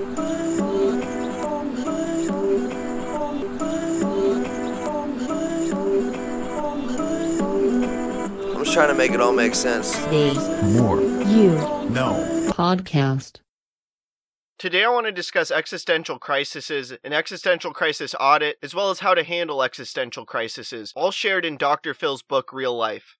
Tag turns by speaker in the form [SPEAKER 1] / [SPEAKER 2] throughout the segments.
[SPEAKER 1] I'm just trying to make it all make sense.
[SPEAKER 2] The
[SPEAKER 3] More.
[SPEAKER 2] You
[SPEAKER 3] Know.
[SPEAKER 2] Podcast.
[SPEAKER 4] Today, I want to discuss existential crises, an existential crisis audit, as well as how to handle existential crises, all shared in Dr. Phil's book Real Life.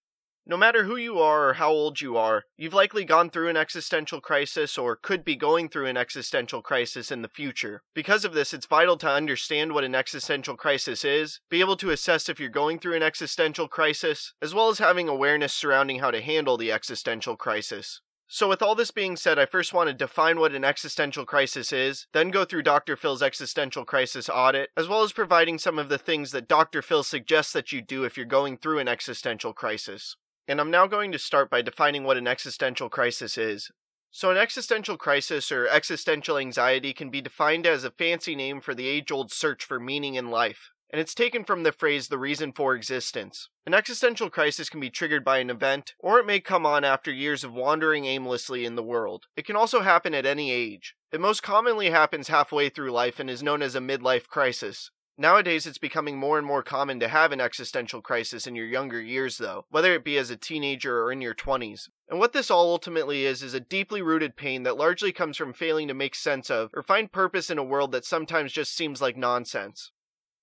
[SPEAKER 4] No matter who you are or how old you are, you've likely gone through an existential crisis or could be going through an existential crisis in the future. Because of this, it's vital to understand what an existential crisis is, be able to assess if you're going through an existential crisis, as well as having awareness surrounding how to handle the existential crisis. So, with all this being said, I first want to define what an existential crisis is, then go through Dr. Phil's existential crisis audit, as well as providing some of the things that Dr. Phil suggests that you do if you're going through an existential crisis. And I'm now going to start by defining what an existential crisis is. So, an existential crisis or existential anxiety can be defined as a fancy name for the age old search for meaning in life and it's taken from the phrase the reason for existence. An existential crisis can be triggered by an event, or it may come on after years of wandering aimlessly in the world. It can also happen at any age. It most commonly happens halfway through life and is known as a midlife crisis. Nowadays, it's becoming more and more common to have an existential crisis in your younger years, though, whether it be as a teenager or in your 20s. And what this all ultimately is, is a deeply rooted pain that largely comes from failing to make sense of or find purpose in a world that sometimes just seems like nonsense.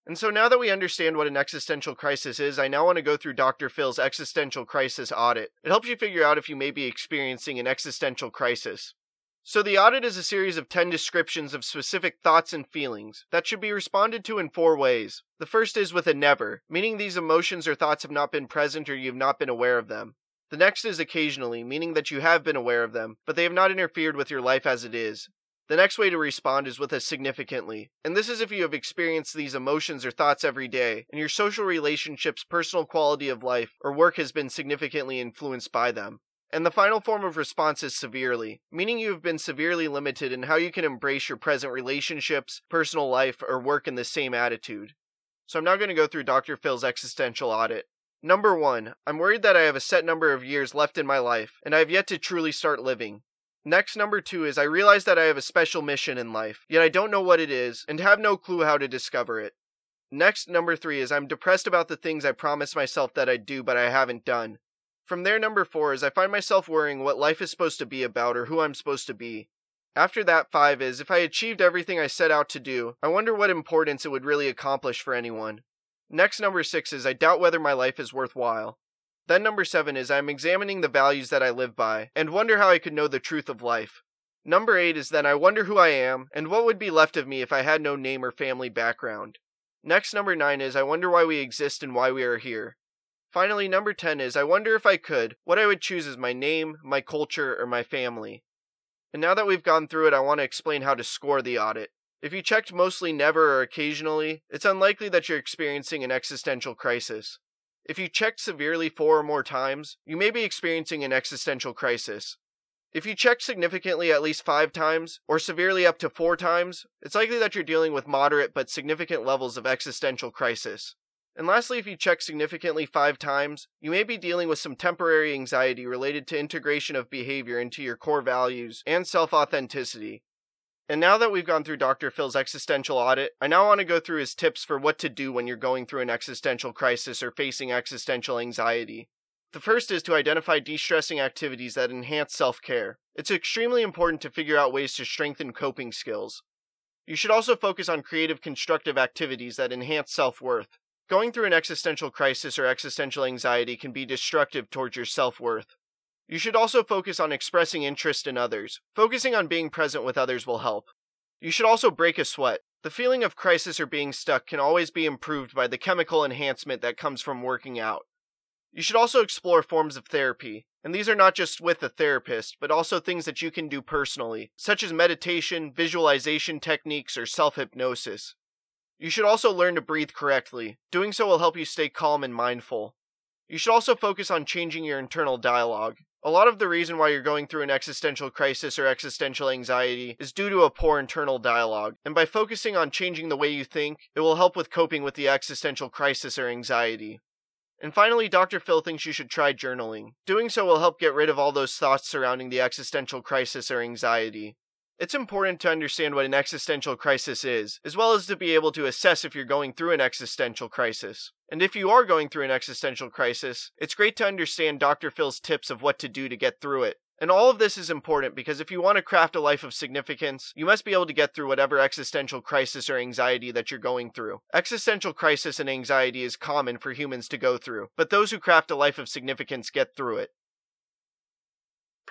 [SPEAKER 4] And so now that we understand what an existential crisis is, I now want to go through Dr. Phil's existential crisis audit. It helps you figure out if you may be experiencing an existential crisis. So the audit is a series of 10 descriptions of specific thoughts and feelings that should be responded to in four ways. The first is with a never, meaning these emotions or thoughts have not been present or you have not been aware of them. The next is occasionally, meaning that you have been aware of them, but they have not interfered with your life as it is. The next way to respond is with a significantly. And this is if you have experienced these emotions or thoughts every day, and your social relationships, personal quality of life, or work has been significantly influenced by them. And the final form of response is severely, meaning you have been severely limited in how you can embrace your present relationships, personal life, or work in the same attitude. So I'm now going to go through Dr. Phil's existential audit. Number one, I'm worried that I have a set number of years left in my life, and I have yet to truly start living. Next, number two is I realize that I have a special mission in life, yet I don't know what it is, and have no clue how to discover it. Next, number three is I'm depressed about the things I promised myself that I'd do, but I haven't done. From there, number four is I find myself worrying what life is supposed to be about or who I'm supposed to be. After that, five is if I achieved everything I set out to do, I wonder what importance it would really accomplish for anyone. Next, number six is I doubt whether my life is worthwhile. Then number seven is I'm examining the values that I live by and wonder how I could know the truth of life. Number eight is then I wonder who I am and what would be left of me if I had no name or family background. Next, number nine is I wonder why we exist and why we are here. Finally, number 10 is I wonder if I could, what I would choose is my name, my culture, or my family. And now that we've gone through it, I want to explain how to score the audit. If you checked mostly never or occasionally, it's unlikely that you're experiencing an existential crisis. If you checked severely four or more times, you may be experiencing an existential crisis. If you checked significantly at least five times, or severely up to four times, it's likely that you're dealing with moderate but significant levels of existential crisis. And lastly, if you check significantly five times, you may be dealing with some temporary anxiety related to integration of behavior into your core values and self authenticity. And now that we've gone through Dr. Phil's existential audit, I now want to go through his tips for what to do when you're going through an existential crisis or facing existential anxiety. The first is to identify de stressing activities that enhance self care. It's extremely important to figure out ways to strengthen coping skills. You should also focus on creative, constructive activities that enhance self worth. Going through an existential crisis or existential anxiety can be destructive towards your self worth. You should also focus on expressing interest in others. Focusing on being present with others will help. You should also break a sweat. The feeling of crisis or being stuck can always be improved by the chemical enhancement that comes from working out. You should also explore forms of therapy, and these are not just with a therapist, but also things that you can do personally, such as meditation, visualization techniques, or self hypnosis. You should also learn to breathe correctly. Doing so will help you stay calm and mindful. You should also focus on changing your internal dialogue. A lot of the reason why you're going through an existential crisis or existential anxiety is due to a poor internal dialogue, and by focusing on changing the way you think, it will help with coping with the existential crisis or anxiety. And finally, Dr. Phil thinks you should try journaling. Doing so will help get rid of all those thoughts surrounding the existential crisis or anxiety. It's important to understand what an existential crisis is, as well as to be able to assess if you're going through an existential crisis. And if you are going through an existential crisis, it's great to understand Dr. Phil's tips of what to do to get through it. And all of this is important because if you want to craft a life of significance, you must be able to get through whatever existential crisis or anxiety that you're going through. Existential crisis and anxiety is common for humans to go through, but those who craft a life of significance get through it.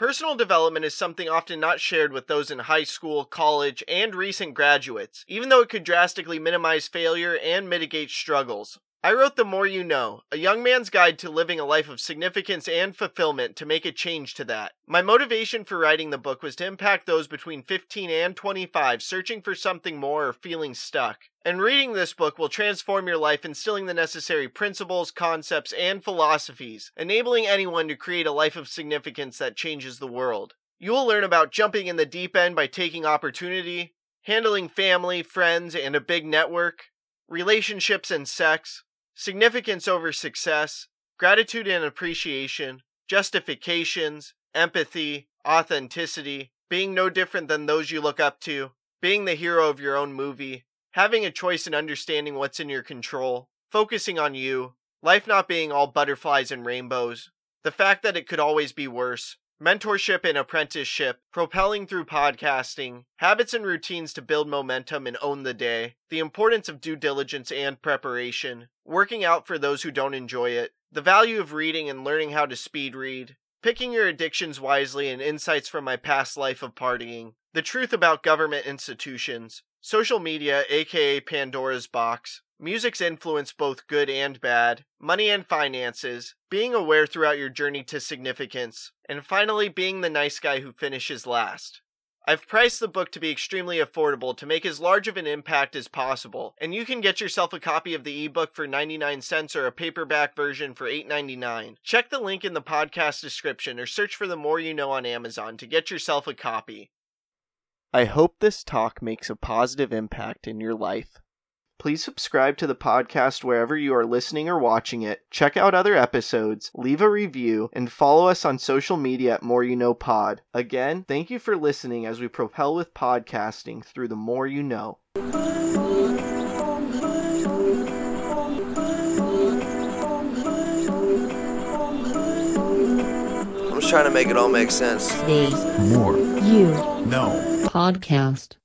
[SPEAKER 4] Personal development is something often not shared with those in high school, college, and recent graduates, even though it could drastically minimize failure and mitigate struggles. I wrote The More You Know, a young man's guide to living a life of significance and fulfillment to make a change to that. My motivation for writing the book was to impact those between 15 and 25 searching for something more or feeling stuck. And reading this book will transform your life, instilling the necessary principles, concepts, and philosophies, enabling anyone to create a life of significance that changes the world. You will learn about jumping in the deep end by taking opportunity, handling family, friends, and a big network, relationships and sex, significance over success, gratitude and appreciation, justifications, empathy, authenticity, being no different than those you look up to, being the hero of your own movie, having a choice in understanding what's in your control, focusing on you, life not being all butterflies and rainbows, the fact that it could always be worse, mentorship and apprenticeship, propelling through podcasting, habits and routines to build momentum and own the day, the importance of due diligence and preparation, working out for those who don't enjoy it, the value of reading and learning how to speed read, picking your addictions wisely and insights from my past life of partying, the truth about government institutions, social media, aka Pandora's box, music's influence both good and bad, money and finances, being aware throughout your journey to significance, and finally being the nice guy who finishes last. I've priced the book to be extremely affordable to make as large of an impact as possible, and you can get yourself a copy of the ebook for 99 cents or a paperback version for $8.99. Check the link in the podcast description or search for the more you know on Amazon to get yourself a copy. I hope this talk makes a positive impact in your life. Please subscribe to the podcast wherever you are listening or watching it. Check out other episodes, leave a review, and follow us on social media at More You Know Pod. Again, thank you for listening as we propel with podcasting through the more you know.
[SPEAKER 1] I'm just trying to make it all make sense.
[SPEAKER 2] The
[SPEAKER 3] More.
[SPEAKER 2] You
[SPEAKER 3] Know.
[SPEAKER 2] Podcast.